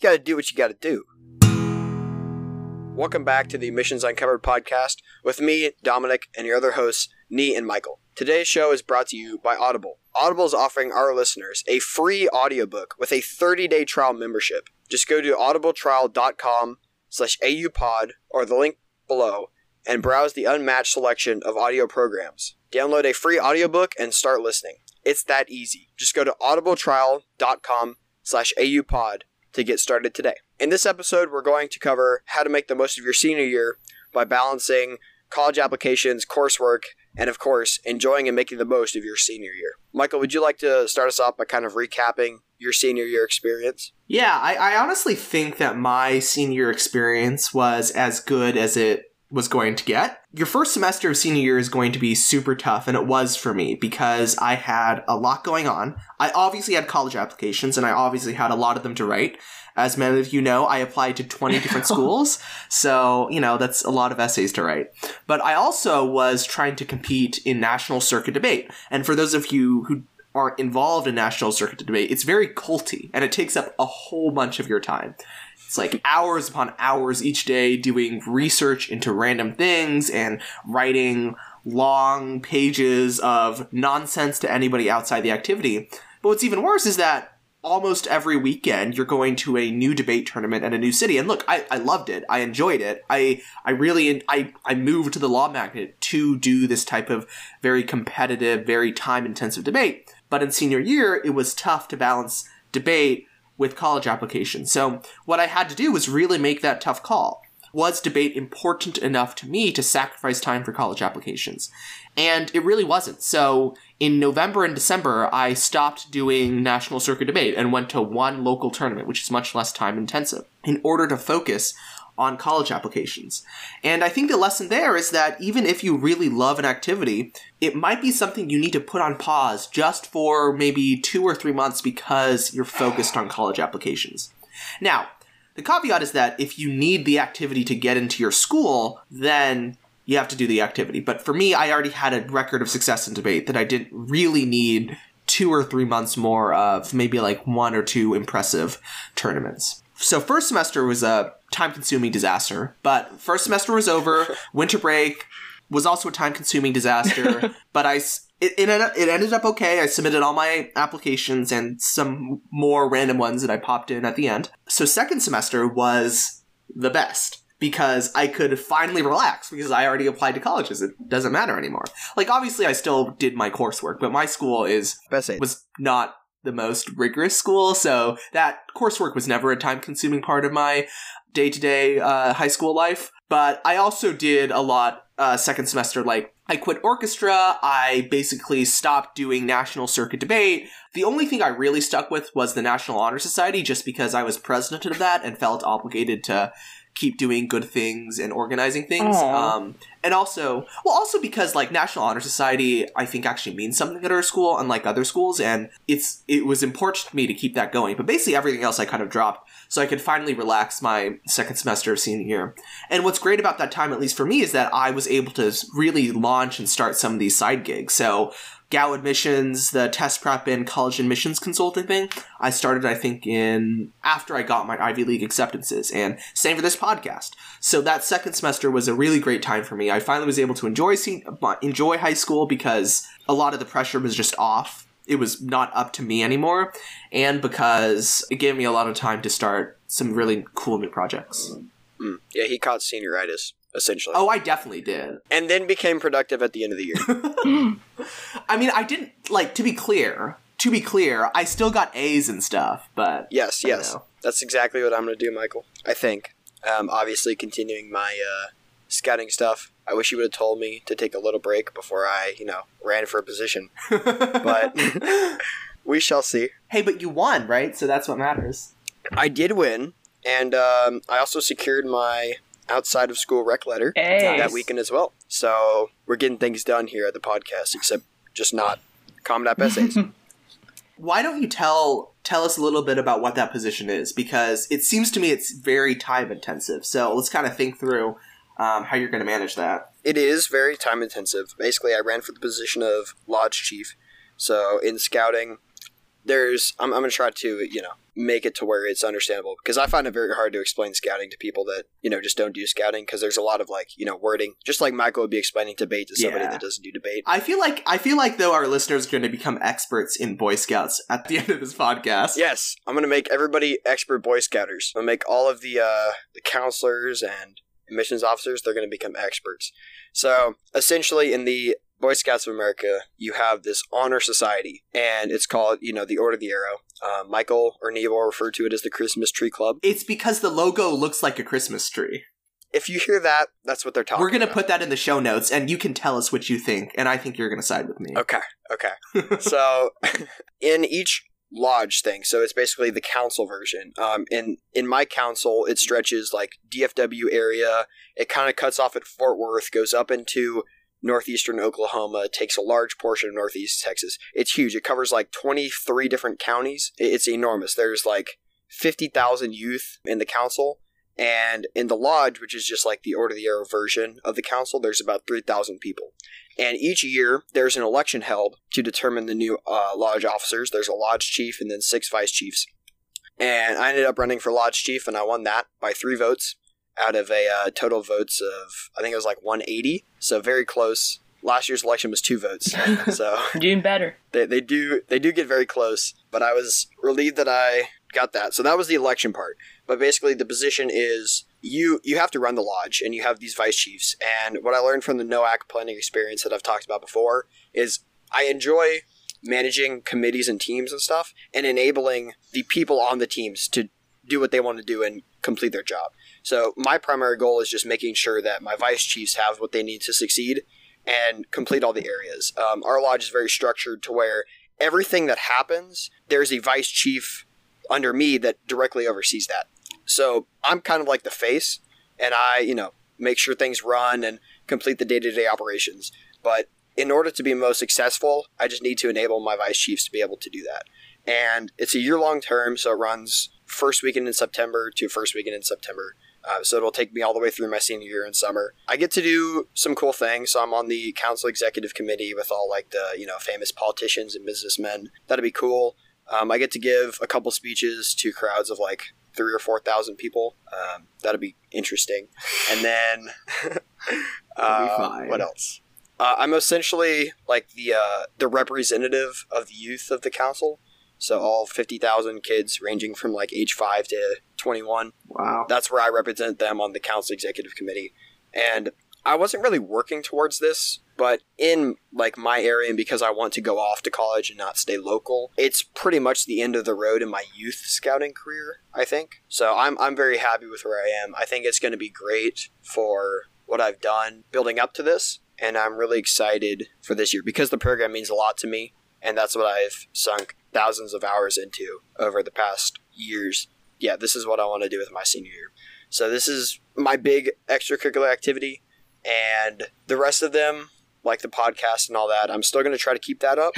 you got to do what you got to do. Welcome back to the Admissions Uncovered podcast with me, Dominic, and your other hosts, Nee and Michael. Today's show is brought to you by Audible. Audible is offering our listeners a free audiobook with a 30-day trial membership. Just go to audibletrial.com slash aupod or the link below and browse the unmatched selection of audio programs. Download a free audiobook and start listening. It's that easy. Just go to audibletrial.com slash aupod to get started today. In this episode, we're going to cover how to make the most of your senior year by balancing college applications, coursework, and of course, enjoying and making the most of your senior year. Michael, would you like to start us off by kind of recapping your senior year experience? Yeah, I, I honestly think that my senior experience was as good as it was going to get. Your first semester of senior year is going to be super tough, and it was for me because I had a lot going on. I obviously had college applications, and I obviously had a lot of them to write. As many of you know, I applied to 20 different schools, so, you know, that's a lot of essays to write. But I also was trying to compete in national circuit debate. And for those of you who aren't involved in national circuit debate, it's very culty, and it takes up a whole bunch of your time. It's like hours upon hours each day doing research into random things and writing long pages of nonsense to anybody outside the activity. But what's even worse is that almost every weekend you're going to a new debate tournament at a new city. And look, I, I loved it. I enjoyed it. I, I really, I, I moved to the law magnet to do this type of very competitive, very time intensive debate. But in senior year, it was tough to balance debate with college applications. So what I had to do was really make that tough call. Was debate important enough to me to sacrifice time for college applications? And it really wasn't. So in November and December, I stopped doing national circuit debate and went to one local tournament, which is much less time intensive, in order to focus on college applications. And I think the lesson there is that even if you really love an activity, it might be something you need to put on pause just for maybe two or three months because you're focused on college applications. Now, the caveat is that if you need the activity to get into your school, then you have to do the activity. But for me, I already had a record of success in debate that I didn't really need two or three months more of maybe like one or two impressive tournaments. So first semester was a time consuming disaster, but first semester was over. Winter break was also a time consuming disaster, but I it, it, it ended up okay. I submitted all my applications and some more random ones that I popped in at the end. So second semester was the best because I could finally relax because I already applied to colleges. It doesn't matter anymore. Like obviously I still did my coursework, but my school is was not the most rigorous school, so that coursework was never a time consuming part of my day to day high school life. But I also did a lot uh, second semester, like I quit orchestra. I basically stopped doing national circuit debate. The only thing I really stuck with was the National Honor Society, just because I was president of that and felt obligated to keep doing good things and organizing things. Um, and also, well, also because like National Honor Society, I think actually means something at our school, unlike other schools, and it's it was important to me to keep that going. But basically, everything else I kind of dropped, so I could finally relax my second semester of senior year. And what's great about that time, at least for me, is that I was able to really launch and start some of these side gigs. So Gow admissions, the test prep and college admissions consulting thing. I started, I think, in after I got my Ivy League acceptances, and same for this podcast. So that second semester was a really great time for me. I finally was able to enjoy enjoy high school because a lot of the pressure was just off. It was not up to me anymore, and because it gave me a lot of time to start some really cool new projects. Mm. Yeah, he caught senioritis essentially. Oh, I definitely did. And then became productive at the end of the year. I mean, I didn't like to be clear. To be clear, I still got A's and stuff, but yes, yes, know. that's exactly what I'm going to do, Michael. I think. Um, obviously, continuing my uh, scouting stuff. I wish you would have told me to take a little break before I, you know, ran for a position. but we shall see. Hey, but you won, right? So that's what matters. I did win, and um, I also secured my outside of school rec letter Ace. that weekend as well. So we're getting things done here at the podcast, except just not Common App essays. Why don't you tell tell us a little bit about what that position is? Because it seems to me it's very time intensive. So let's kind of think through um, how you're going to manage that. It is very time intensive. Basically, I ran for the position of lodge chief. So in scouting, there's I'm, I'm going to try to you know make it to where it's understandable because I find it very hard to explain scouting to people that you know just don't do scouting because there's a lot of like you know wording, just like Michael would be explaining debate to somebody Yeah. that doesn't do debate. I feel like I feel like though our listeners are going to become experts in Boy Scouts at the end of this podcast. Yes, I'm gonna make everybody expert Boy Scouters. I'm gonna make all of the uh, the counselors and admissions officers. They're gonna become experts. So essentially, in the Boy Scouts of America, you have this honor society, and it's called you know the Order of the Arrow. Uh, Michael or Neil will refer to it as the Christmas Tree Club. It's because the logo looks like a Christmas tree. If you hear that, that's what they're talking. About. We're going to about. put that in the show notes and you can tell us what you think and I think you're going to side with me. Okay, okay. so in each lodge thing, so it's basically the council version. Um, in in my council, it stretches like DFW area. It kind of cuts off at Fort Worth, goes up into northeastern Oklahoma, takes a large portion of northeast Texas. It's huge. It covers like twenty three different counties. It's enormous. There's like fifty thousand youth in the council. And in the lodge, which is just like the Order of the Arrow version of the council, there's about 3,000 people. And each year, there's an election held to determine the new uh, lodge officers. There's a lodge chief and then six vice chiefs. And I ended up running for lodge chief, and I won that by three votes out of a uh, total votes of, I think it was like 180. So very close. Last year's election was two votes. so Doing better. they, they do they do get very close but i was relieved that i got that so that was the election part but basically the position is you you have to run the lodge and you have these vice chiefs and what i learned from the noac planning experience that i've talked about before is i enjoy managing committees and teams and stuff and enabling the people on the teams to do what they want to do and complete their job so my primary goal is just making sure that my vice chiefs have what they need to succeed and complete all the areas. Um, our lodge is very structured to where everything that happens, there's a vice chief under me that directly oversees that. So I'm kind of like the face, and I, you know, make sure things run and complete the day to day operations. But in order to be most successful, I just need to enable my vice chiefs to be able to do that. And it's a year long term, so it runs first weekend in September to first weekend in September. Uh, so it'll take me all the way through my senior year in summer. I get to do some cool things. So I'm on the council executive committee with all like the you know famous politicians and businessmen. That'd be cool. Um, I get to give a couple speeches to crowds of like three or four thousand people. Um, that'd be interesting. And then uh, what else? Uh, I'm essentially like the uh, the representative of the youth of the council. So all fifty thousand kids, ranging from like age five to twenty one Wow. that's where I represent them on the council executive committee. And I wasn't really working towards this, but in like my area and because I want to go off to college and not stay local, it's pretty much the end of the road in my youth scouting career, I think. So I'm I'm very happy with where I am. I think it's going to be great for what I've done building up to this, and I'm really excited for this year because the program means a lot to me, and that's what I've sunk thousands of hours into over the past years yeah, this is what I want to do with my senior year. So this is my big extracurricular activity, and the rest of them, like the podcast and all that, I'm still going to try to keep that up,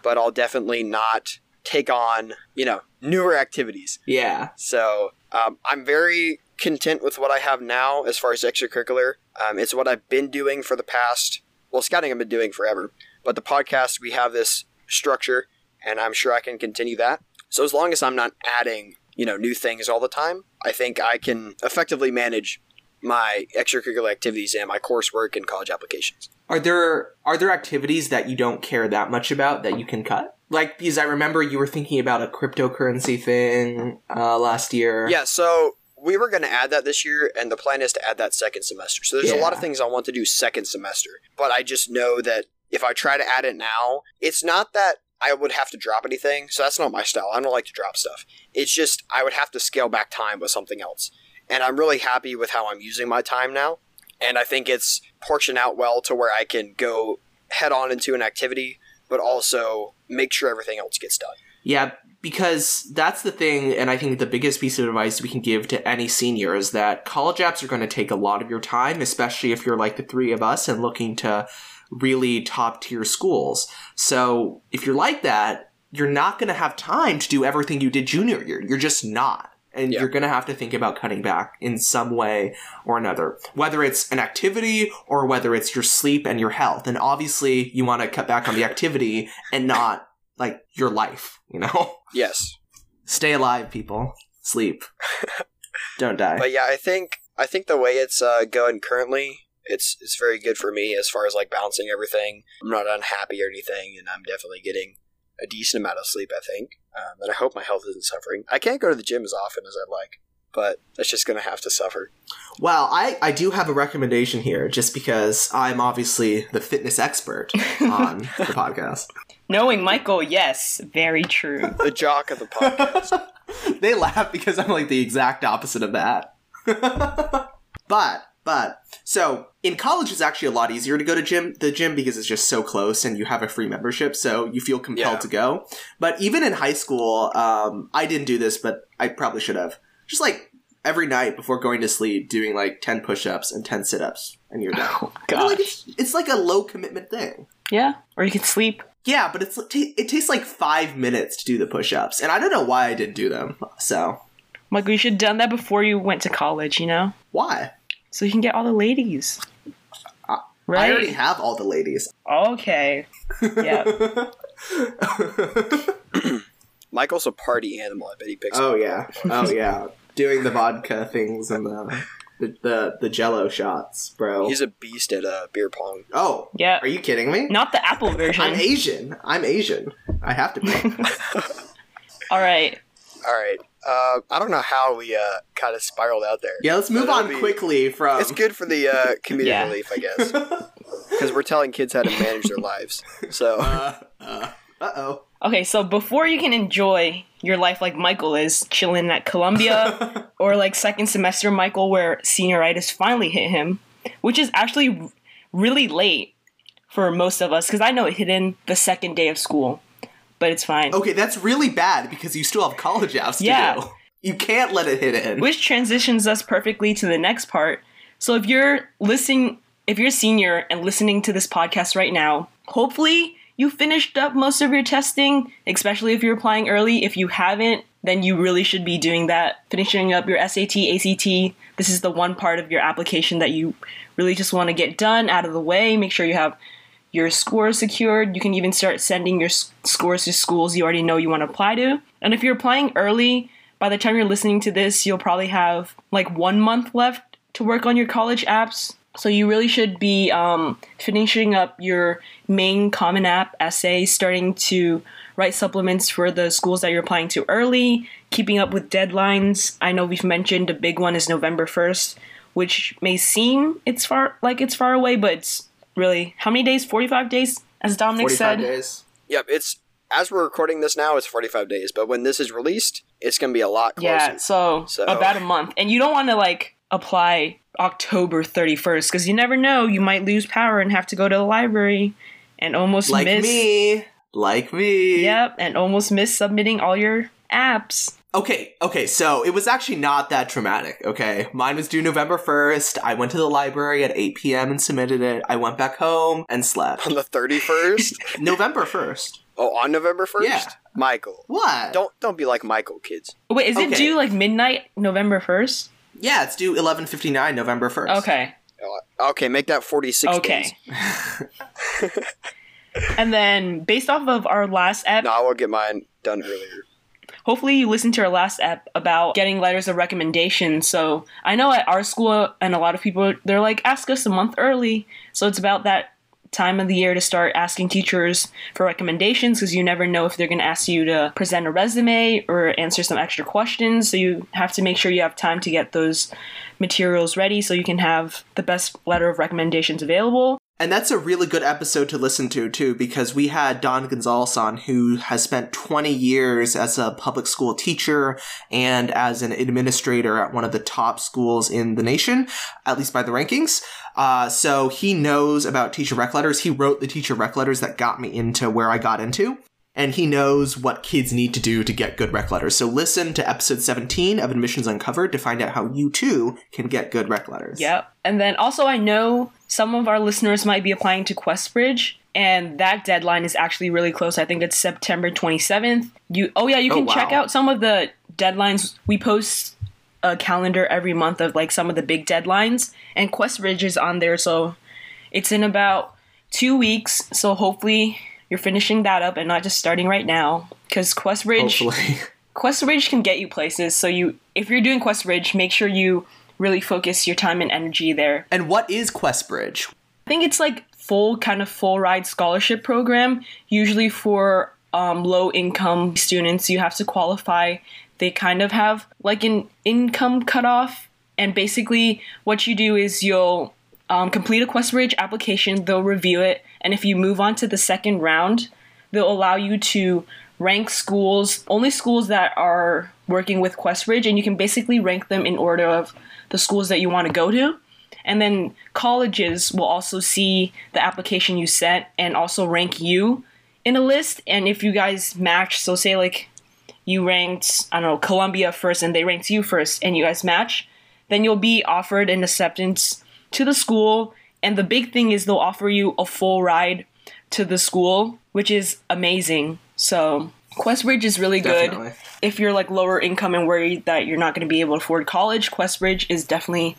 but I'll definitely not take on you know newer activities. Yeah. So um, I'm very content with what I have now as far as extracurricular. Um, it's what I've been doing for the past well, scouting I've been doing forever, but the podcast we have this structure, and I'm sure I can continue that. So as long as I'm not adding you know new things all the time, I think I can effectively manage my extracurricular activities and my coursework and college applications. Are there are there activities that you don't care that much about that you can cut? Like because I remember you were thinking about a cryptocurrency thing uh, last year. Yeah, so we were going to add that this year, and the plan is to add that second semester. So there's a lot of things I want to do second semester, but I just know that if I try to add it now, it's not that I would have to drop anything. So that's not my style. I don't like to drop stuff. It's just I would have to scale back time with something else. And I'm really happy with how I'm using my time now. And I think it's portioned out well to where I can go head on into an activity, but also make sure everything else gets done. Yeah, because that's the thing, and I think the biggest piece of advice we can give to any senior is that college apps are going to take a lot of your time, especially if you're like the three of us and looking to really top tier schools. So if you're like that, you're not going to have time to do everything you did junior year. You're just not. And Yeah. you're going to have to think about cutting back in some way or another, whether it's an activity or whether it's your sleep and your health. And obviously, you want to cut back on the activity and not like your life, you know? Yes. Stay alive, people. Sleep. Don't die. But yeah, I think I think the way it's uh, going currently, it's it's very good for me as far as like balancing everything. I'm not unhappy or anything, and I'm definitely getting a decent amount of sleep. I think, um, and I hope my health isn't suffering. I can't go to the gym as often as I'd like, but that's just going to have to suffer. Well, I, I do have a recommendation here, just because I'm obviously the fitness expert on the podcast. Knowing Michael, yes, very true. The jock of the podcast. they laugh because I'm like the exact opposite of that. but but so in college it's actually a lot easier to go to gym the gym because it's just so close and you have a free membership so you feel compelled Yeah. to go but even in high school um, i didn't do this but i probably should have just like every night before going to sleep doing like 10 push-ups and 10 sit-ups and you're done Oh, know, like, gosh. it's, it's like a low commitment thing Yeah, or you can sleep. yeah but it's it takes like five minutes to do the push-ups and i don't know why i didn't do them so like, you should have done that before you went to college, you know? why So you can get all the ladies. I- Right? i already have all the ladies okay. Yeah. Michael's a party animal. I bet he picks. Oh yeah, oh yeah, doing the vodka things and the the the, the Jello shots, bro. He's a beast at uh, beer pong. oh, Yeah. are you kidding me? Not the Apple version. I'm Asian. I'm Asian. I have to be. all right. All right. Uh, I don't know how we uh, kind of spiraled out there. yeah, let's move on be- quickly from. It's good for the uh, comedic Yeah. relief, I guess, because we're telling kids how to manage their lives. So Uh uh oh. Okay, so before you can enjoy your life like Michael is, chilling at Columbia, or like second semester Michael, where senioritis finally hit him, which is actually r- really late for most of us, because I know it hit in the second day of school, but it's fine. Okay, that's really bad because you still have college apps to Yeah. do. You can't let it hit in. Which transitions us perfectly to the next part. So if you're listening, if you're a senior and listening to this podcast right now, hopefully you finished up most of your testing, especially if you're applying early. If you haven't, then you really should be doing that. Finishing up your SAT, ACT. This is the one part of your application that you really just want to get done out of the way. Make sure you have your scores secured. You can even start sending your scores to schools you already know you want to apply to. And if you're applying early, by the time you're listening to this, you'll probably have like one month left to work on your college apps. So you really should be um, finishing up your main Common App essay, starting to write supplements for the schools that you're applying to early, keeping up with deadlines. I know we've mentioned a big one is November 1st, which may seem it's far like it's far away, but it's really how many days? 45 days, as Dominic Forty-five said. days. Yep, it's as we're recording this now, it's 45 days, but when this is released, it's going to be a lot closer. Yeah, so, So- about a month. And you don't want to like apply October 31st because you never know, you might lose power and have to go to the library and almost miss Like miss me. Like me. Yep, and almost miss submitting all your apps. Okay, okay, so it was actually not that traumatic, okay? Mine was due November 1st. I went to the library at 8 p.m. and submitted it. I went back home and slept. on the 31st. November 1st. oh, on November 1st. Yeah. Michael, What? don't don't be like Michael, kids. Wait, is it Okay. due like midnight November 1st? Yeah, it's due 11:59 November 1st. Okay. Oh, Okay, make that 46 Okay. days. and then based off of our last app, No, I will get mine done earlier. Hopefully you listened to our last app about getting letters of recommendation. So I know at our school and a lot of people they're like ask us a month early. So it's about that time of the year to start asking teachers for recommendations because you never know if they're going to ask you to present a resume or answer some extra questions. So you have to make sure you have time to get those materials ready so you can have the best letter of recommendations available. And that's a really good episode to listen to, too, because we had Don Gonzalez on, who has spent 20 years as a public school teacher and as an administrator at one of the top schools in the nation, at least by the rankings. Uh, so he knows about teacher rec letters. He wrote the teacher rec letters that got me into where I got into. And he knows what kids need to do to get good rec letters. So listen to episode 17 of Admissions Uncovered to find out how you too can get good rec letters. Yep. And then also, I know some of our listeners might be applying to QuestBridge, and that deadline is actually really close. I think it's September 27th. You, oh yeah, you Oh, can check out some of the deadlines. We post a calendar every month of like some of the big deadlines, and QuestBridge is on there, so it's in about two weeks. So hopefully, you're finishing that up and not just starting right now, because QuestBridge Hopefully. QuestBridge can get you places. So you, if you're doing QuestBridge, make sure you really focus your time and energy there. And what is QuestBridge? I think it's like full kind of full ride scholarship program. Usually for um, low income students, you have to qualify. They kind of have like an income cutoff, and basically what you do is you'll um, complete a QuestBridge application. They'll review it, and if you move on to the second round, they'll allow you to rank schools, only schools that are working with QuestBridge, and you can basically rank them in order of the schools that you want to go to. And then colleges will also see the application you sent and also rank you in a list. And if you guys match, so say like you ranked, I don't know, Columbia first and they ranked you first and you guys match, then you'll be offered an acceptance to the school. And the big thing is they'll offer you a full ride to the school, which is amazing. So QuestBridge is really Definitely. good. If you're like lower income and worried that you're not going to be able to afford college, QuestBridge is definitely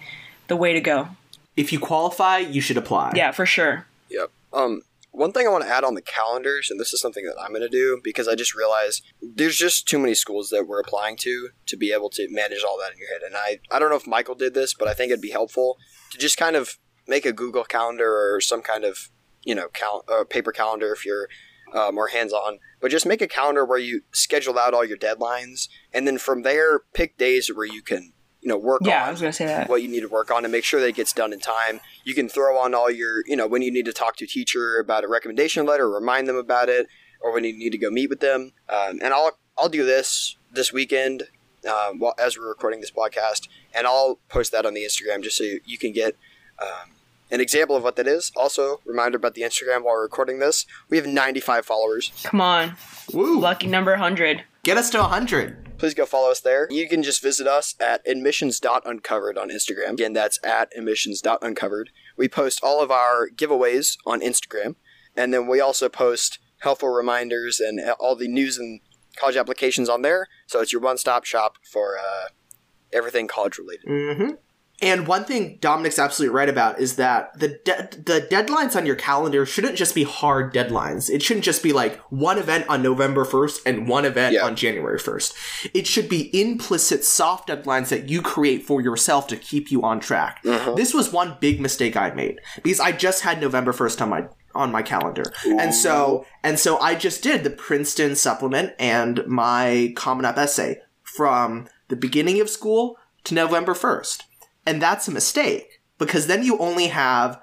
the way to go. If you qualify, you should apply. Yeah, for sure. Yep. Um, one thing I want to add on the calendars, and this is something that I'm going to do because I just realized there's just too many schools that we're applying to to be able to manage all that in your head. And I, I don't know if Michael did this, but I think it'd be helpful to just kind of make a Google calendar or some kind of, you know, cal- uh, paper calendar if you're uh, more hands on. But just make a calendar where you schedule out all your deadlines, and then from there, pick days where you can, you know, work Yeah, on I was to say that. what you need to work on and make sure that it gets done in time. You can throw on all your, you know, when you need to talk to a teacher about a recommendation letter, remind them about it, or when you need to go meet with them. Um, and I'll I'll do this this weekend um, while, as we're recording this podcast, and I'll post that on the Instagram just so you, you can get um, an example of what that is. Also, reminder about the Instagram while we're recording this, we have 95 followers. Come on. Woo! Lucky number 100. Get us to 100. please go follow us there. You can just visit us at admissions.uncovered on Instagram. Again, that's at admissions.uncovered. We post all of our giveaways on Instagram, and then we also post helpful reminders and all the news and college applications on there. So it's your one-stop shop for uh, everything college related. Mm-hmm. And one thing Dominic's absolutely right about is that the de- the deadlines on your calendar shouldn't just be hard deadlines. It shouldn't just be like one event on November 1st and one event Yeah. on January 1st. It should be implicit soft deadlines that you create for yourself to keep you on track. Mm-hmm. This was one big mistake I made because I just had November 1st on my on my calendar. And so and so I just did the Princeton supplement and my Common App essay from the beginning of school to November 1st. And that's a mistake because then you only have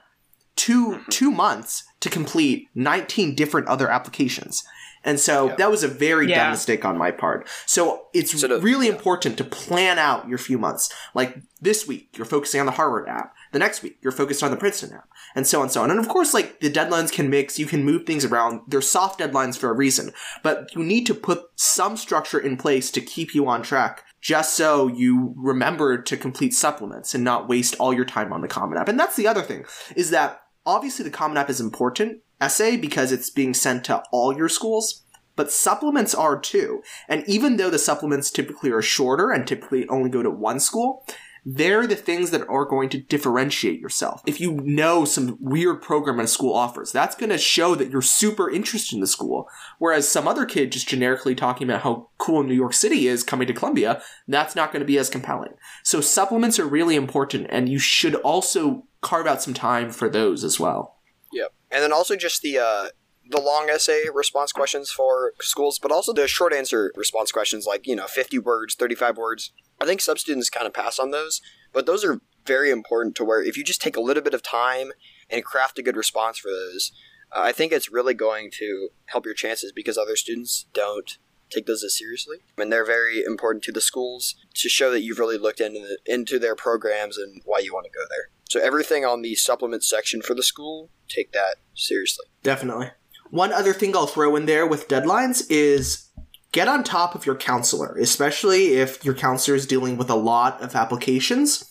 two mm-hmm. two months to complete 19 different other applications. And so Yeah. that was a very Yeah. dumb mistake on my part. So it's So to- really important to plan out your few months. Like this week, you're focusing on the Harvard app. The next week, you're focused on the Princeton app, and so on and so on. And of course, like the deadlines can mix. You can move things around. They're soft deadlines for a reason, but you need to put some structure in place to keep you on track. Just so you remember to complete supplements and not waste all your time on the Common App. And that's the other thing is that obviously the Common App is important essay because it's being sent to all your schools, but supplements are too. And even though the supplements typically are shorter and typically only go to one school, they're the things that are going to differentiate yourself. If you know some weird program a school offers, that's going to show that you're super interested in the school. Whereas some other kid just generically talking about how cool New York City is coming to Columbia, that's not going to be as compelling. So supplements are really important, and you should also carve out some time for those as well. Yep. And then also just the uh, the long essay response questions for schools, but also the short answer response questions, like you know, fifty words, thirty five words. I think some students kind of pass on those, but those are very important to where if you just take a little bit of time and craft a good response for those, uh, I think it's really going to help your chances because other students don't take those as seriously, and they're very important to the schools to show that you've really looked into the, into their programs and why you want to go there. So everything on the supplement section for the school, take that seriously. Definitely. One other thing I'll throw in there with deadlines is get on top of your counselor, especially if your counselor is dealing with a lot of applications,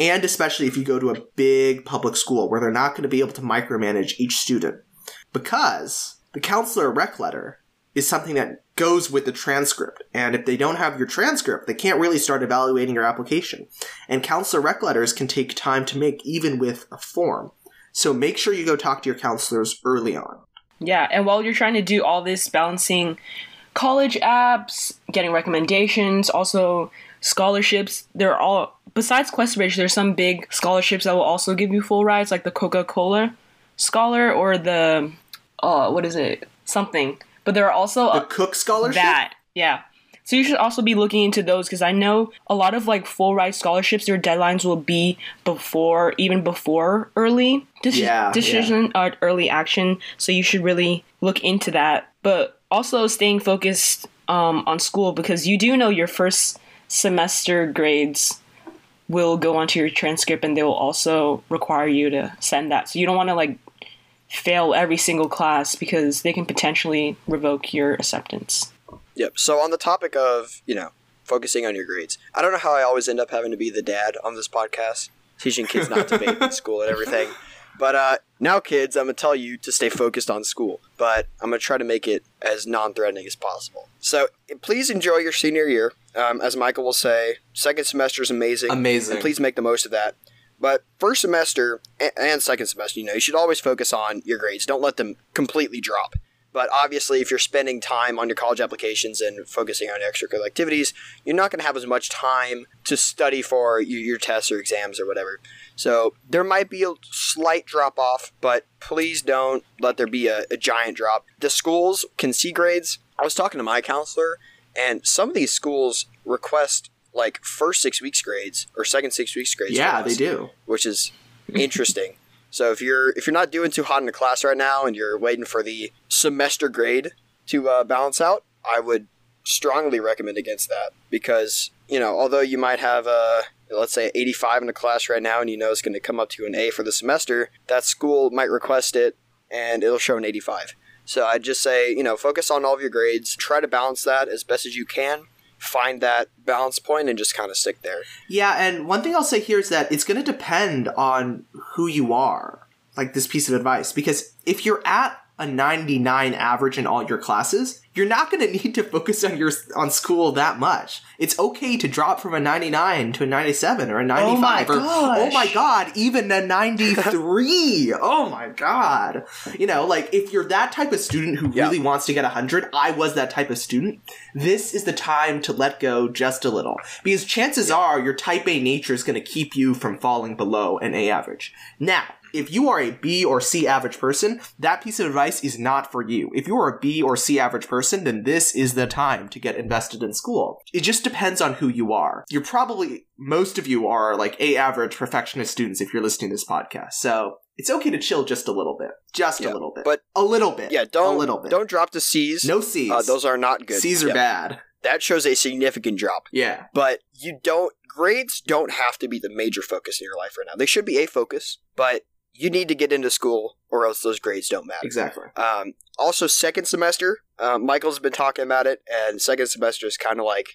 and especially if you go to a big public school where they're not going to be able to micromanage each student. Because the counselor rec letter is something that goes with the transcript, and if they don't have your transcript, they can't really start evaluating your application. And counselor rec letters can take time to make, even with a form. So make sure you go talk to your counselors early on. Yeah, and while you're trying to do all this balancing college apps, getting recommendations, also scholarships. There are all besides Questbridge, there's some big scholarships that will also give you full rides, like the Coca Cola Scholar or the uh what is it something. But there are also The uh, Cooke Scholarship? that yeah. So you should also be looking into those because I know a lot of like full ride scholarships. Their deadlines will be before even before early deci- Yeah, decision or early action. So you should really look into that. But also staying focused um, on school because you do know your first semester grades will go onto your transcript and they will also require you to send that. So you don't want to like fail every single class because they can potentially revoke your acceptance. Yep. So on the topic of you know focusing on your grades, I don't know how I always end up having to be the dad on this podcast, teaching kids not to vape in school and everything. But uh, now, kids, I'm gonna tell you to stay focused on school, but I'm gonna try to make it as non-threatening as possible. So please enjoy your senior year. Um, as Michael will say, second semester is amazing. Amazing. And please make the most of that. But first semester and second semester, you know, you should always focus on your grades. Don't let them completely drop. But obviously, if you're spending time on your college applications and focusing on extracurricular activities, you're not going to have as much time to study for your, your tests or exams or whatever. So there might be a slight drop off, but please don't let there be a, a giant drop. The schools can see grades. I was talking to my counselor, and some of these schools request like first six weeks grades or second six weeks grades. Yeah, they do. which is interesting. So if you're if you're not doing too hot in a class right now and you're waiting for the semester grade to uh, balance out, I would strongly recommend against that because you know although you might have a let's say 85 in a class right now and you know it's going to come up to an A for the semester, that school might request it and it'll show an 85. So I'd just say, you know, focus on all of your grades, try to balance that as best as you can, find that balance point and just kind of stick there. Yeah, and one thing I'll say here is that it's going to depend on who you are, like this piece of advice. Because if you're at a 99 average in all your classes, you're not going to need to focus on your on school that much. It's okay to drop from a 99 to a 97 or a 95 my or oh my god, even a 93. oh my god. You know, like if you're that type of student who Yeah. really wants to get 100, I was that type of student. This is the time to let go just a little because chances are your type A nature is going to keep you from falling below an A average. Now, if you are a B or C average person, that piece of advice is not for you. If you are a B or C average person, then this is the time to get invested in school. It just depends on who you are. You're probably, most of you are like A average perfectionist students if you're listening to this podcast. So it's okay to chill just a little bit. Just Yeah, a little bit. but- a little bit. Yeah, don't A little bit. don't drop to C's. no C's. Uh, those are not good. C's are bad. That shows a significant drop. Yeah. But you don't grades don't have to be the major focus in your life right now. They should be a focus, but you need to get into school or else those grades don't matter. Exactly. Um, also, second semester, uh, Michael's been talking about it, and second semester is kind of like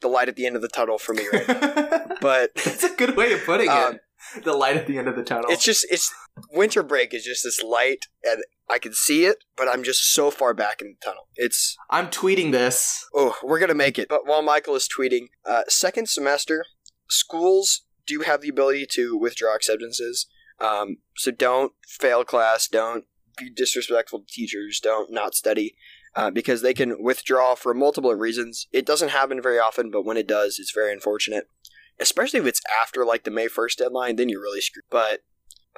the light at the end of the tunnel for me right now. But it's a good way of putting Um, it. The light at the end of the tunnel. it's just it's winter break is just this light, and I can see it, but I'm just so far back in the tunnel. It's I'm tweeting this. Oh, we're gonna make it. But while Michael is tweeting, uh, second semester, schools do have the ability to withdraw acceptances. Um, so don't fail class. Don't be disrespectful to teachers. Don't not study. Uh, because they can withdraw for multiple reasons. It doesn't happen very often, but when it does, it's very unfortunate. Especially if it's after like the May first deadline, then you're really screwed. But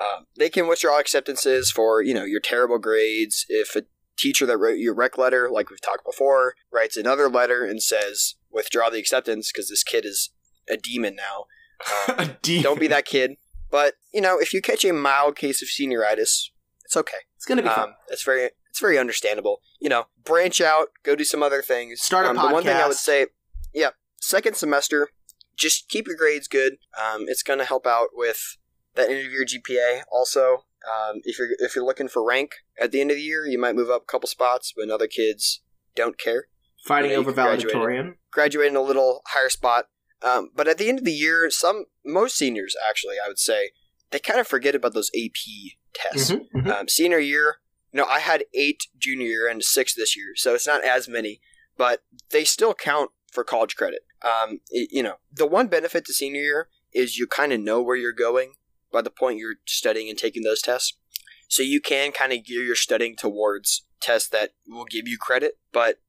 um, they can withdraw acceptances for you know your terrible grades. If a teacher that wrote your rec letter, like we've talked before, writes another letter and says withdraw the acceptance because this kid is a demon now. Um, a D. don't be that kid. But you know, if you catch a mild case of senioritis, it's okay. It's gonna be fun. Um, it's very it's very understandable. You know, branch out, go do some other things. Start a um, The one thing I would say, yeah, second semester, just keep your grades good. Um, it's going to help out with that end of year GPA. Also, um, if you're if you're looking for rank at the end of the year, you might move up a couple spots, but other kids don't care. Fighting you know, over valedictorian. Graduating a little higher spot. Um, but at the end of the year, some most seniors actually, I would say, they kind of forget about those AP tests. Mhm, mhm. Um, senior year, you know, I had eight junior year and six this year, so it's not as many, but they still count for college credit. Um, it- you know, the one benefit to senior year is you kind of know where you're going by the point you're studying and taking those tests. So you can kind of gear your studying towards tests that will give you credit, but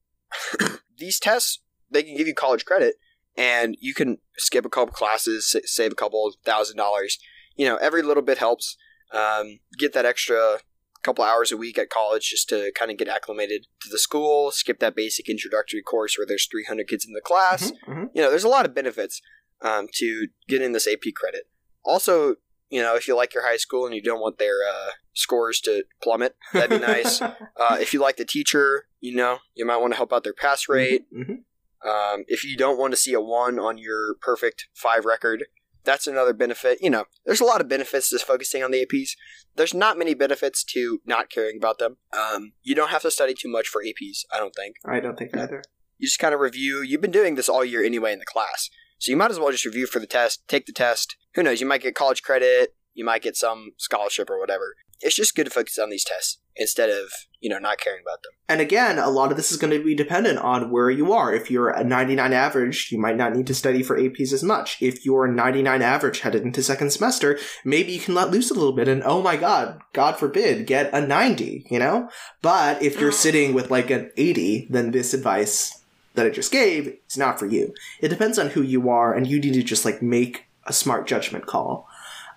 these tests they can give you college credit, and you can skip a couple classes, save a couple thousand dollars. You know, every little bit helps. Um, get that extra couple hours a week at college just to kind of get acclimated to the school. Skip that basic introductory course where there's 300 kids in the class. Mhm, mhm. You know, there's a lot of benefits um, to getting this AP credit. Also, you know, if you like your high school and you don't want their uh, scores to plummet, that'd be nice. uh, if you like the teacher, you know, you might want to help out their pass rate. Mhm. Um, if you don't want to see a one on your perfect five record, that's another benefit. You know, there's a lot of benefits to focusing on the APs. There's not many benefits to not caring about them. Um, you don't have to study too much for APs, I don't think. I don't think either. You just kind of review. You've been doing this all year anyway in the class. So you might as well just review for the test, take the test. Who knows? You might get college credit, you might get some scholarship or whatever. It's just good to focus on these tests instead of, you know, not caring about them. And again, a lot of this is going to be dependent on where you are. If you're a 99 average, you might not need to study for APs as much. If you're a 99 average headed into second semester, maybe you can let loose a little bit and, oh my god, God forbid, get a 90, you know? But if you're sitting with like an 80, then this advice that I just gave is not for you. It depends on who you are, and you need to just like make a smart judgment call.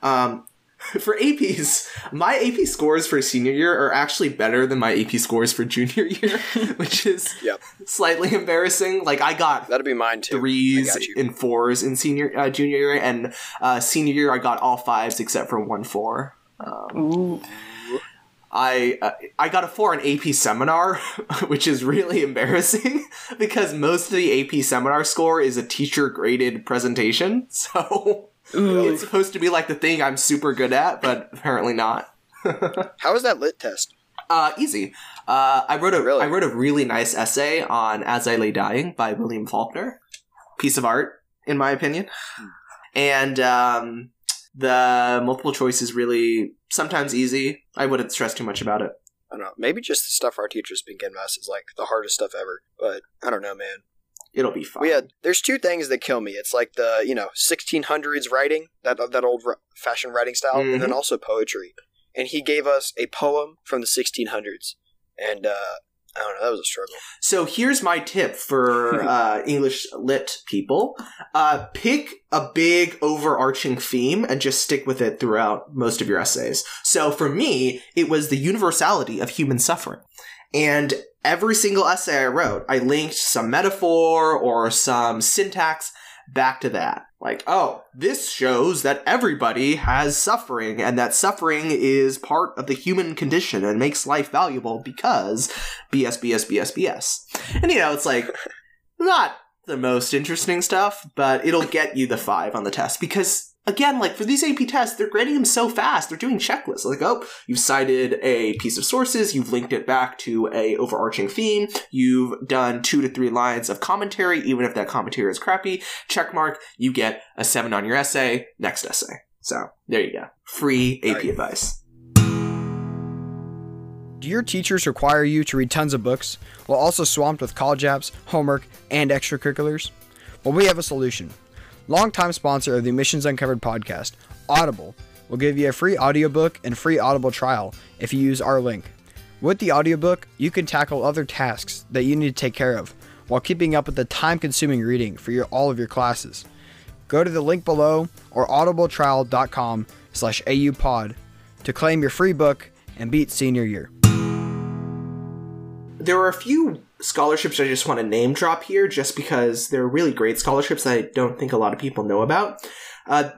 Um, for APs, my AP scores for senior year are actually better than my AP scores for junior year, which is Yep. slightly embarrassing. Like I got That'd be mine too. Threes and fours in senior uh, junior year, and uh, senior year I got all fives except for one four. Ooh. I uh, I got a four in AP seminar, which is really embarrassing because most of the AP seminar score is a teacher graded presentation. So Ooh. it's supposed to be like the thing I'm super good at, but apparently not. How was that lit test? Uh, easy. Uh, I wrote a I Really? wrote a really nice essay on "As I Lay Dying" by William Faulkner. Piece of art, in my opinion. And um, the multiple choice is really sometimes easy. I wouldn't stress too much about it. I don't know. Maybe just the stuff our teachers been giving us is like the hardest stuff ever. But I don't know, man. It'll be fine. We had there's two things that kill me. It's like the you know 1600s writing that that old fashioned writing style, and then Mhm. also poetry. And he gave us a poem from the 1600s, and uh, I don't know. That was a struggle. So here's my tip for uh, English lit people: uh, pick a big overarching theme and just stick with it throughout most of your essays. So for me, it was the universality of human suffering, and every single essay I wrote, I linked some metaphor or some syntax back to that. Like, oh, this shows that everybody has suffering, and that suffering is part of the human condition and makes life valuable because BS, BS, BS, BS. And you know, it's like not the most interesting stuff, but it'll get you the five on the test because. Again, like for these AP tests, they're grading them so fast. They're doing checklists. Like, oh, you've cited a piece of sources, you've linked it back to a overarching theme, you've done two to three lines of commentary, even if that commentary is crappy. Check mark, you get a seven on your essay. Next essay. So there you go. Free AP Right. advice. Do your teachers require you to read tons of books while also swamped with college apps, homework, and extracurriculars? Well, we have a solution. Longtime sponsor of the Admissions Uncovered podcast, Audible, will give you a free audiobook and free Audible trial if you use our link. With the audiobook, you can tackle other tasks that you need to take care of while keeping up with the time-consuming reading for your, all of your classes. Go to the link below or audibletrial.com slash aupod to claim your free book and beat senior year. there are a few scholarships I just want to name drop here just because they're really great scholarships that I don't think a lot of people know about. Uh,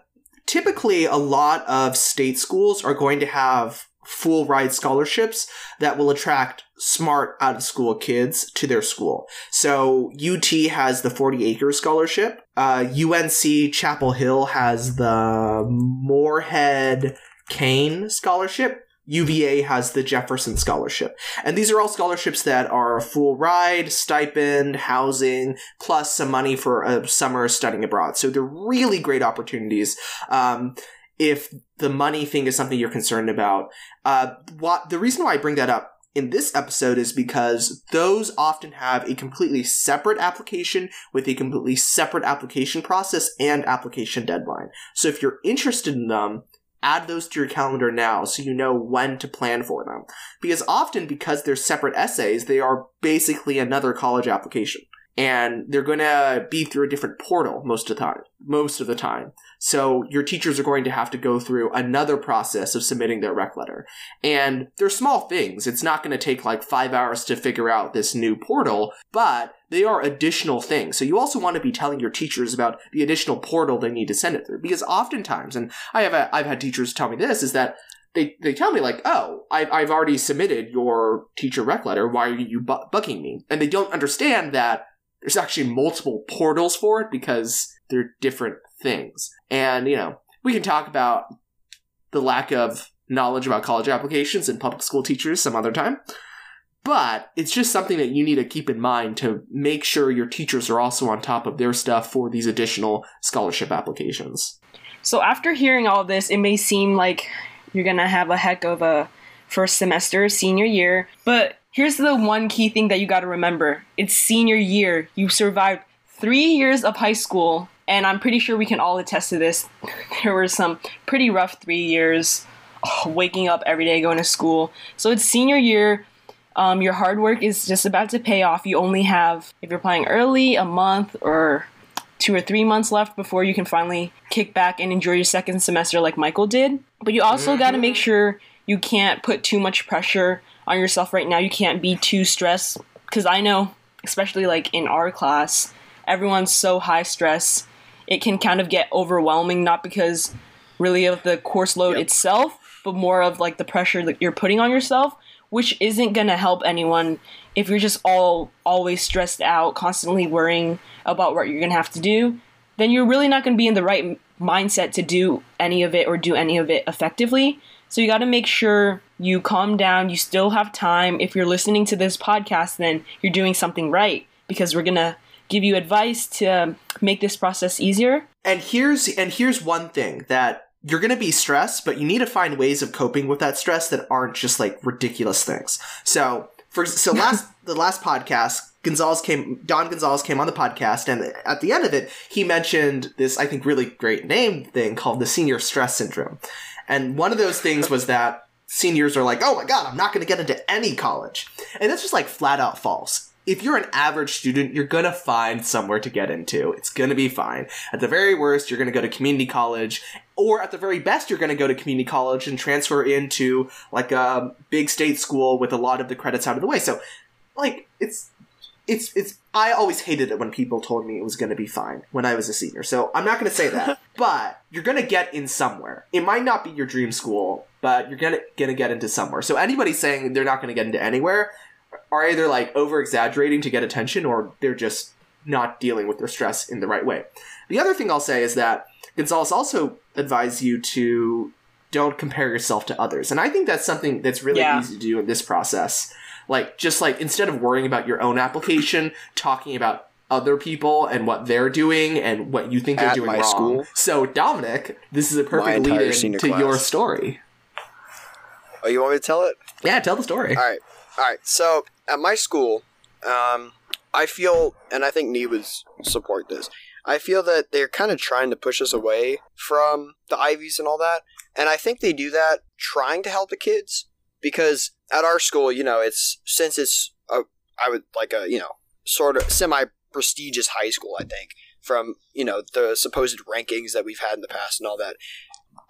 typically, a lot of state schools are going to have full ride scholarships that will attract smart out of school kids to their school. So UT has the 40 acre scholarship. Uh, UNC Chapel Hill has the Moorhead Kane scholarship. UVA has the Jefferson Scholarship. And these are all scholarships that are a full ride, stipend, housing, plus some money for a summer studying abroad. So they're really great opportunities. Um, if the money thing is something you're concerned about, uh, what the reason why I bring that up in this episode is because those often have a completely separate application with a completely separate application process and application deadline. So if you're interested in them, add those to your calendar now so you know when to plan for them. Because often, because they're separate essays, they are basically another college application. And they're going to be through a different portal most of the time. Most of the time. So your teachers are going to have to go through another process of submitting their rec letter. And they're small things. It's not going to take like five hours to figure out this new portal, but they are additional things. So you also want to be telling your teachers about the additional portal they need to send it through. Because oftentimes, and I have, a, I've had teachers tell me this, is that they, they tell me like, oh, I've, I've already submitted your teacher rec letter. Why are you bu- bugging me? And they don't understand that there's actually multiple portals for it because they're different things. And, you know, we can talk about the lack of knowledge about college applications and public school teachers some other time. But it's just something that you need to keep in mind to make sure your teachers are also on top of their stuff for these additional scholarship applications. So, after hearing all this, it may seem like you're going to have a heck of a first semester, senior year. But here's the one key thing that you got to remember it's senior year. You survived three years of high school, and I'm pretty sure we can all attest to this. There were some pretty rough three years, oh, waking up every day, going to school. So, it's senior year um, your hard work is just about to pay off. You only have, if you're applying early, a month or two or three months left before you can finally kick back and enjoy your second semester like Michael did. But you also mm-hmm. got to make sure you can't put too much pressure on yourself right now. You can't be too stressed because I know, especially like in our class, everyone's so high stress. It can kind of get overwhelming, not because really of the course load yep. itself, but more of like the pressure that you're putting on yourself which isn't going to help anyone if you're just all always stressed out, constantly worrying about what you're going to have to do, then you're really not going to be in the right mindset to do any of it or do any of it effectively. So you got to make sure you calm down. You still have time. If you're listening to this podcast, then you're doing something right because we're going to give you advice to make this process easier. And here's and here's one thing that you're going to be stressed, but you need to find ways of coping with that stress that aren't just like ridiculous things. So, for so last the last podcast, Gonzalez came Don Gonzalez came on the podcast and at the end of it, he mentioned this I think really great name thing called the senior stress syndrome. And one of those things was that seniors are like, "Oh my god, I'm not going to get into any college." And that's just like flat out false if you're an average student, you're gonna find somewhere to get into. It's gonna be fine. At the very worst, you're gonna go to community college, or at the very best, you're gonna go to community college and transfer into like a big state school with a lot of the credits out of the way. So, like, it's it's it's I always hated it when people told me it was going to be fine when I was a senior. So I'm not going to say that, but you're going to get in somewhere. It might not be your dream school, but you're going to going to get into somewhere. So anybody saying they're not going to get into anywhere, are either like over exaggerating to get attention or they're just not dealing with their stress in the right way. The other thing I'll say is that Gonzalez also advised you to don't compare yourself to others. And I think that's something that's really yeah. easy to do in this process. Like, just like instead of worrying about your own application, talking about other people and what they're doing and what you think they're At doing wrong. School, so, Dominic, this is a perfect lead in to class. your story. Oh, you want me to tell it? Yeah, tell the story. All right. All right. So, at my school, um, I feel, and I think Nee would support this. I feel that they're kind of trying to push us away from the Ivies and all that, and I think they do that trying to help the kids because at our school, you know, it's since it's a, I would like a you know sort of semi prestigious high school. I think from you know the supposed rankings that we've had in the past and all that.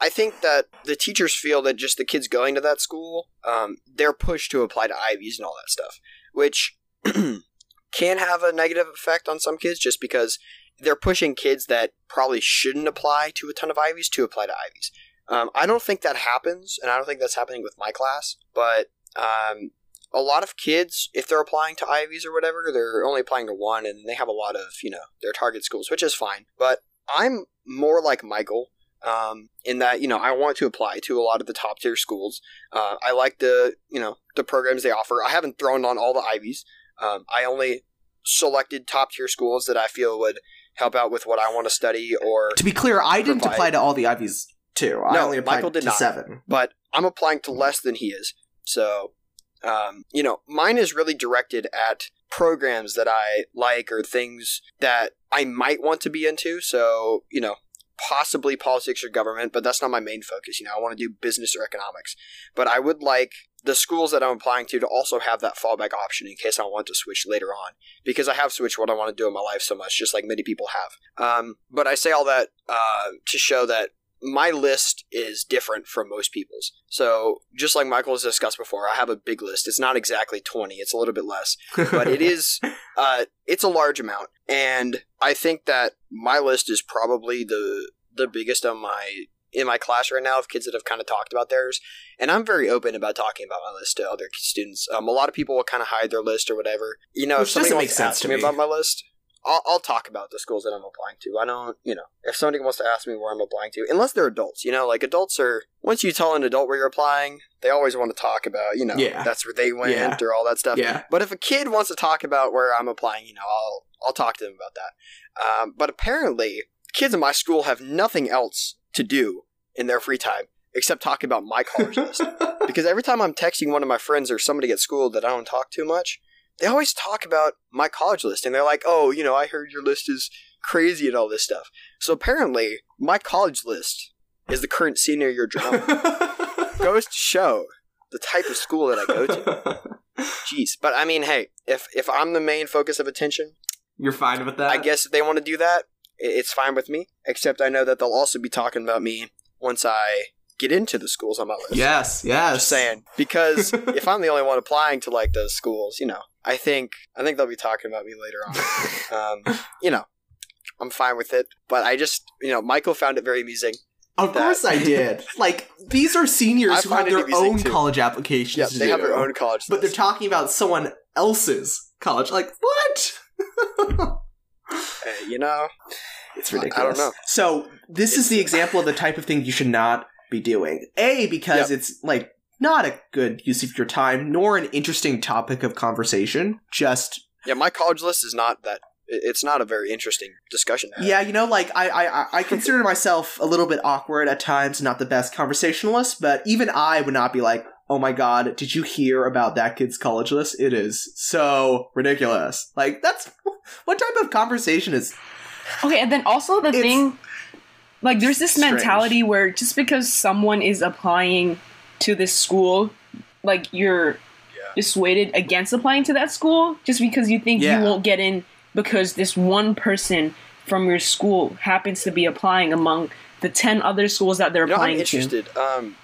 I think that the teachers feel that just the kids going to that school, um, they're pushed to apply to Ivies and all that stuff, which can have a negative effect on some kids just because they're pushing kids that probably shouldn't apply to a ton of Ivies to apply to Ivies. Um, I don't think that happens, and I don't think that's happening with my class, but um, a lot of kids, if they're applying to Ivies or whatever, they're only applying to one, and they have a lot of, you know, their target schools, which is fine. But I'm more like Michael um, in that you know I want to apply to a lot of the top tier schools. Uh, I like the you know the programs they offer. I haven't thrown on all the Ivies. Um, I only selected top tier schools that I feel would help out with what I want to study. Or to be clear, I didn't provide. apply to all the Ivies too. I no, only applied Michael did to not, seven, but I'm applying to less than he is. So um, you know, mine is really directed at programs that I like or things that I might want to be into. So, you know, possibly politics or government, but that's not my main focus. You know, I want to do business or economics. But I would like the schools that I'm applying to to also have that fallback option in case I want to switch later on because I have switched what I want to do in my life so much, just like many people have. Um, but I say all that uh, to show that my list is different from most people's. So just like Michael has discussed before, I have a big list. It's not exactly 20, it's a little bit less, but it is, uh, it's a large amount. And I think that my list is probably the, the biggest of my in my class right now of kids that have kind of talked about theirs, and I'm very open about talking about my list to other students. Um, a lot of people will kind of hide their list or whatever. You know, Which if somebody wants to sense ask to me me. about my list, I'll, I'll talk about the schools that I'm applying to. I don't, you know, if somebody wants to ask me where I'm applying to, unless they're adults, you know, like adults are. Once you tell an adult where you're applying, they always want to talk about, you know, Yeah. that's where they went Yeah. or all that stuff. yeah. But if a kid wants to talk about where I'm applying, you know, I'll I'll talk to them about that. Um, but apparently, kids in my school have nothing else to do in their free time except talk about my college list. Because every time I'm texting one of my friends or somebody at school that I don't talk too much, they always talk about my college list, and they're like, "Oh, you know, I heard your list is crazy and all this stuff." So apparently, my college list is the current senior year drama. Goes to show the type of school that I go to. Jeez, but I mean, hey, if if I'm the main focus of attention, You're fine with that? I guess if they want to do that, it's fine with me. Except I know that they'll also be talking about me once I get into the schools on my list. Yes, yes. Just saying, because if I'm the only one applying to like those schools, you know, I think I think they'll be talking about me later on. um, you know, I'm fine with it, but I just, you know, Michael found it very amusing. Of that- course I did. Like, these are seniors I who have their own too. college applications Yeah, to they have their own college, But they're talking about someone else's college. Like, what? You know, It's I- I ridiculous. don't know. So, this is the example of the type of thing you should not be doing. A, because it's, like, not a good use of your time, nor an interesting topic of conversation. Just yeah, my college list is not that. It's not a very interesting discussion. to have. Yeah, you know, like I, I, I- I consider myself a little bit awkward at times, not the best conversationalist, but even I would not be like, "Oh my god, did you hear about that kid's college list? It is so ridiculous." Like that's what type of conversation is? Okay, and then also the thing, like, there's this strange. mentality where just because someone is applying to this school, like, you're Yeah. dissuaded against applying to that school just because you think Yeah. you won't get in because this one person from your school happens to be applying among the 10 other schools that they're You know, I'm applying to. interested. Um,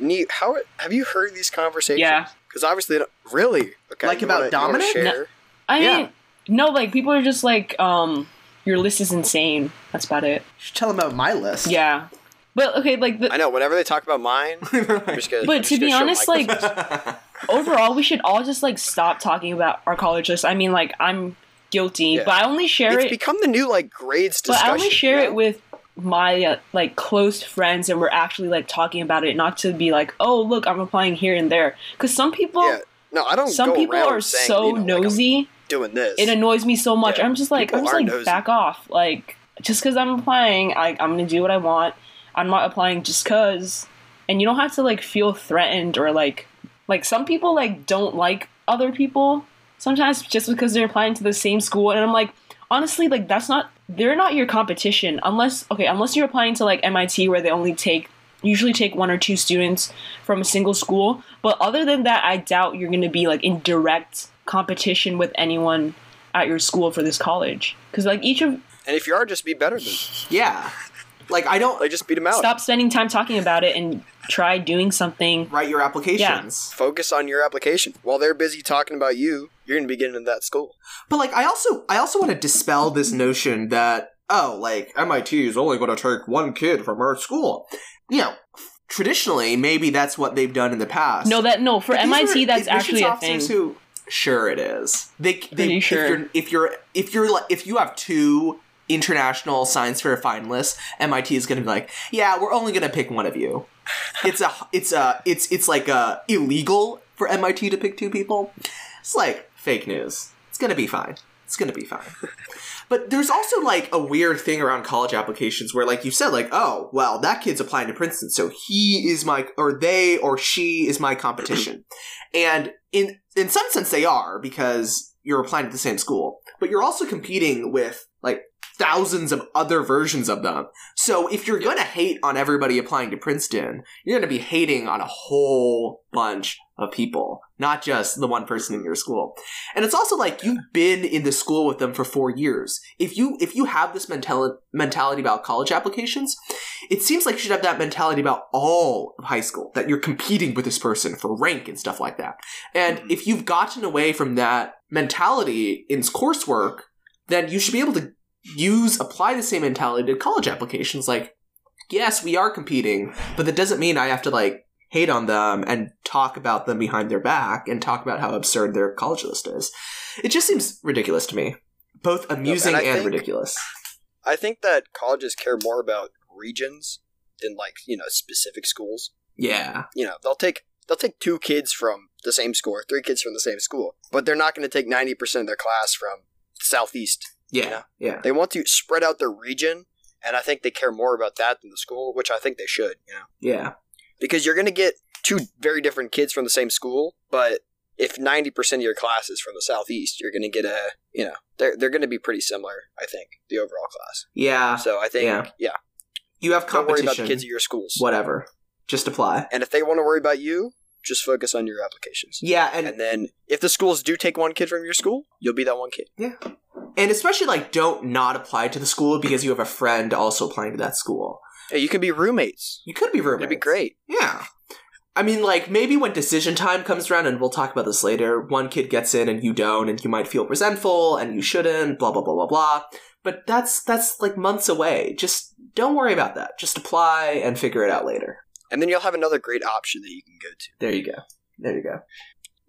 Nee, how have you heard these conversations? Yeah. Because obviously, they really, okay. Like about wanna- Dominic? share? I Yeah. mean, no, like, people are just like, um, your list is insane. That's about it. You should tell them about my list. Yeah. But, okay, like, the, I know. Whenever they talk about mine, I'm just gonna. But I'm to just be gonna honest, like- overall we should all just like stop talking about our college list i mean like i'm guilty Yeah. but i only share it's it become the new like grades but discussion. i only share you it with my uh, like close friends and we're actually like talking about it not to be like oh look i'm applying here and there because some people Yeah. No, I don't. some go people are saying, so you know, like, nosy doing this. it annoys me so much Yeah, i'm just like people i'm just like nosy. back off like just because i'm applying I, i'm gonna do what i want i'm not applying just because and you don't have to like feel threatened or like like some people like don't like other people sometimes just because they're applying to the same school and i'm like honestly like that's not they're not your competition unless okay unless you're applying to like mit where they only take usually take one or two students from a single school but other than that i doubt you're going to be like in direct competition with anyone at your school for this college because like each of and if you are, just be better than. yeah. Like I don't Like just beat them out. stop spending time talking about it and try doing something write your applications. Focus on your application. While they're busy talking about you, you're gonna be getting into that school. But like I also I also want to dispel this notion that oh like MIT is only going to take one kid from our school. You know, traditionally maybe that's what they've done in the past. no that no for But mit are that's actually a thing officers Who, sure, it is. They, they Pretty if sure. you're if you're if you're like if you have two international science fair finalists, MIT is going to be like, yeah, we're only going to pick one of you. It's a it's a it's it's like uh illegal for MIT to pick two people. It's like fake news. It's going to be fine. It's going to be fine. But there's also like a weird thing around college applications where, like you said, like, oh, well, that kid's applying to Princeton, so he is my, or they or she is my competition. and in in some sense, they are because you're applying to the same school, but you're also competing with like thousands of other versions of them. So if you're going to hate on everybody applying to Princeton, you're going to be hating on a whole bunch of people, not just the one person in your school. And it's also like you've been in the school with them for 4 years. If you if you have this mental- mentality about college applications, it seems like you should have that mentality about all of high school that you're competing with this person for rank and stuff like that. And Mhm. if you've gotten away from that mentality in coursework, then you should be able to use apply the same mentality to college applications like yes we are competing but that doesn't mean i have to like hate on them and talk about them behind their back and talk about how absurd their college list is it just seems ridiculous to me both amusing I and think- ridiculous I think that colleges care more about regions than like you know specific schools. yeah You know, they'll take they'll take two kids from the same school or three kids from the same school, but they're not going to take ninety percent of their class from southeast. Yeah yeah. They want to spread out their region, and I think they care more about that than the school, which I think they should. You know, yeah. Because you're going to get two very different kids from the same school, but if 90% of your class is from the southeast you're going to get a you know they're, they're going to be pretty similar i think the overall class. Yeah. So i think Yeah. yeah. You have competition don't worry about the kids at your schools. Whatever. Just apply. And if they want to worry about you just focus on your applications. Yeah and and then if the schools do take one kid from your school you'll be that one kid and especially like don't not apply to the school because you have a friend also applying to that school hey you can be roommates you could be roommates it'd be great Yeah. I mean, like, maybe when decision time comes around, and we'll talk about this later, one kid gets in and you don't, and you might feel resentful, and you shouldn't, blah, blah, blah, blah, blah. But that's, that's like months away. Just don't worry about that. Just apply and figure it out later. and then you'll have another great option that you can go to There you go. There you go.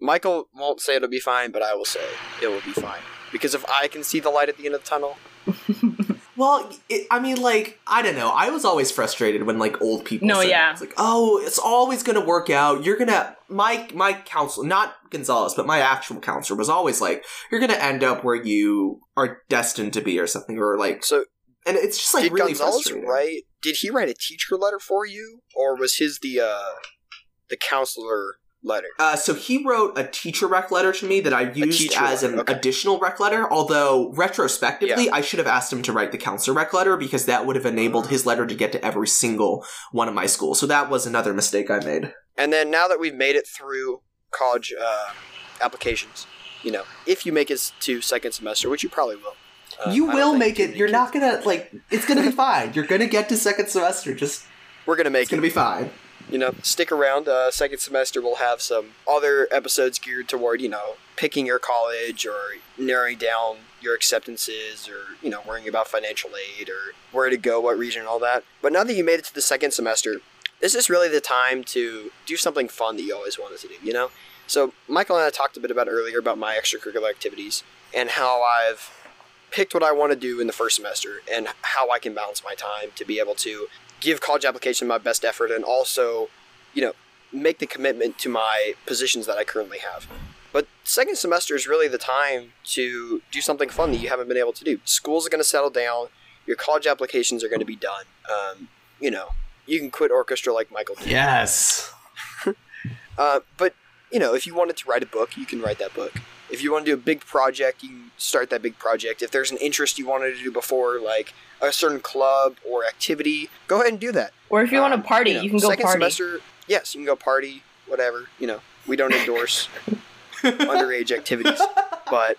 michael won't say it'll be fine but i will say it will be fine because if i can see the light at the end of the tunnel Well, it, I mean, like, I don't know. I was always frustrated when, like, old people No, said, yeah. It's like, oh, it's always going to work out. You're going to, my, my counselor, not Gonzalez, but my actual counselor was always like, you're going to end up where you are destined to be or something, or like, so and it's just like did really gonzalez frustrating. write did he write a teacher letter for you or was his the uh the counselor letter Uh, so he wrote a teacher rec letter to me that I used as an okay. additional rec letter. Although retrospectively, I should have asked him to write the counselor rec letter because that would have enabled his letter to get to every single one of my schools. So that was another mistake I made. And then now that we've made it through college uh, applications, you know, if you make it to second semester, which you probably will, uh, you I will make it. You're not gonna like. It's gonna be fine. You're gonna get to second semester. Just We're gonna make it's gonna be fine. You know, stick around. Uh, second semester, we'll have some other episodes geared toward you know picking your college or narrowing down your acceptances or you know worrying about financial aid or where to go, what region, and all that. But now that you made it to the second semester, this is really the time to do something fun that you always wanted to do. You know. So Michael and I talked a bit about earlier about my extracurricular activities and how I've picked what I want to do in the first semester and how I can balance my time to be able to give college application my best effort and also, you know, make the commitment to my positions that I currently have. But second semester is really the time to do something fun that you haven't been able to do. Schools are going to settle down. Your college applications are going to be done. Um, you know, you can quit orchestra like Michael did. Yes. Uh, but you know, if you wanted to write a book, you can write that book. If you want to do a big project, you can start that big project. If there's an interest you wanted to do before, like a certain club or activity, go ahead and do that. Or if you want Um, to party, know, you can go second party. semester. Yes, you can go party, whatever. You know, we don't endorse underage activities, but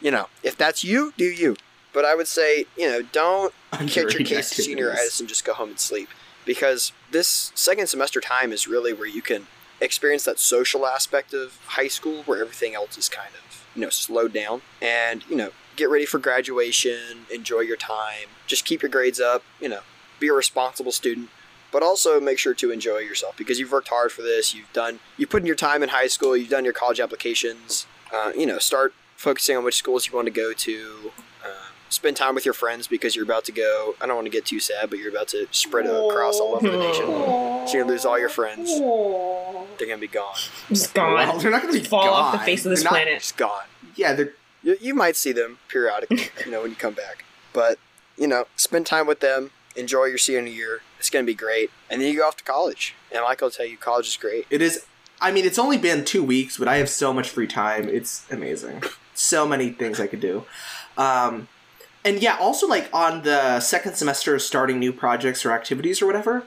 you know, if that's you, do you. But I would say, you know, don't catch your case to senior activities. and just go home and sleep because this second semester time is really where you can experience that social aspect of high school where everything else is kind of you know slowed down and you know get ready for graduation enjoy your time just keep your grades up you know be a responsible student but also make sure to enjoy yourself because you've worked hard for this you've done you put in your time in high school you've done your college applications uh, you know start focusing on which schools you want to go to uh, spend time with your friends because you're about to go i don't want to get too sad but you're about to spread across all over the nation. So you're gonna lose all your friends. They're gonna be gone. Just gone. Well, they're not going to be Fall off the face of this They're not- planet. just gone. Yeah, they're you, you might see them periodically you know when you come back but you know spend time with them enjoy your senior year it's gonna be great and then you go off to college and like I'll tell you college is great It is. I mean, it's only been two weeks, but I have so much free time. It's amazing. So many things I could do. Um, and yeah, also like on the second semester, starting new projects or activities or whatever,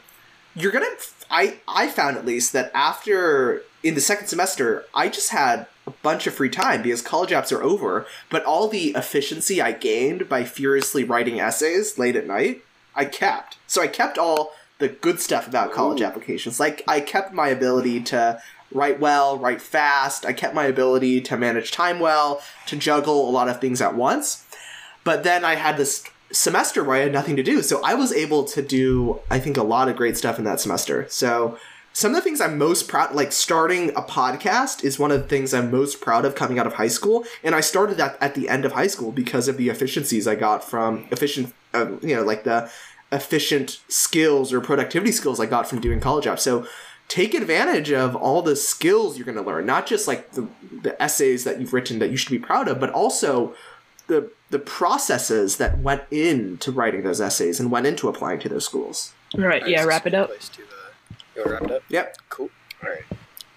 you're gonna. I I found at least that after in the second semester, I just had a bunch of free time because college apps are over. But all the efficiency I gained by furiously writing essays late at night, I kept. So I kept all the good stuff about college Ooh. applications. Like I kept my ability to write well, write fast. I kept my ability to manage time well, to juggle a lot of things at once. But then I had this semester where I had nothing to do. So I was able to do, I think, a lot of great stuff in that semester. So some of the things I'm most proud, like starting a podcast, is one of the things I'm most proud of coming out of high school. And I started that at the end of high school because of the efficiencies I got from efficient, uh, you know, like the efficient skills or productivity skills I got from doing college apps. So take advantage of all the skills you're going to learn, not just like the, the essays that you've written that you should be proud of, but also the the processes that went into writing those essays and went into applying to those schools. Right. Yeah. Wrap it it's up. place to, uh, you wrap it up? Yep. Cool. All right.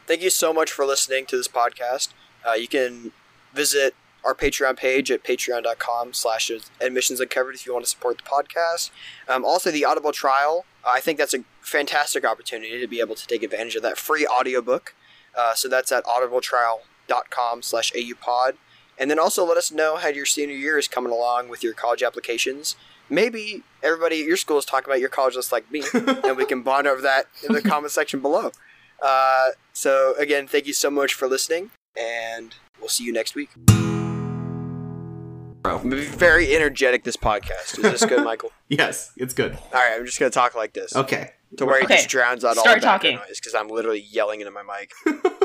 Thank you so much for listening to this podcast. Uh, you can visit our Patreon page at patreon.com slash admissions uncovered if you want to support the podcast. Um, also, the Audible trial. I think that's a fantastic opportunity to be able to take advantage of that free audiobook. Uh, so that's at audibletrial.com slash aupod. And then also let us know how your senior year is coming along with your college applications. Maybe everybody at your school is talking about your college just like me, and we can bond over that in the comment section below. Uh, so again, thank you so much for listening, and we'll see you next week. Bro. Very energetic this podcast. Is this good, Michael? Yes, it's good. All right, I'm just gonna talk like this Okay. to where it just drowns out all the background talking. noise because I'm literally yelling into my mic.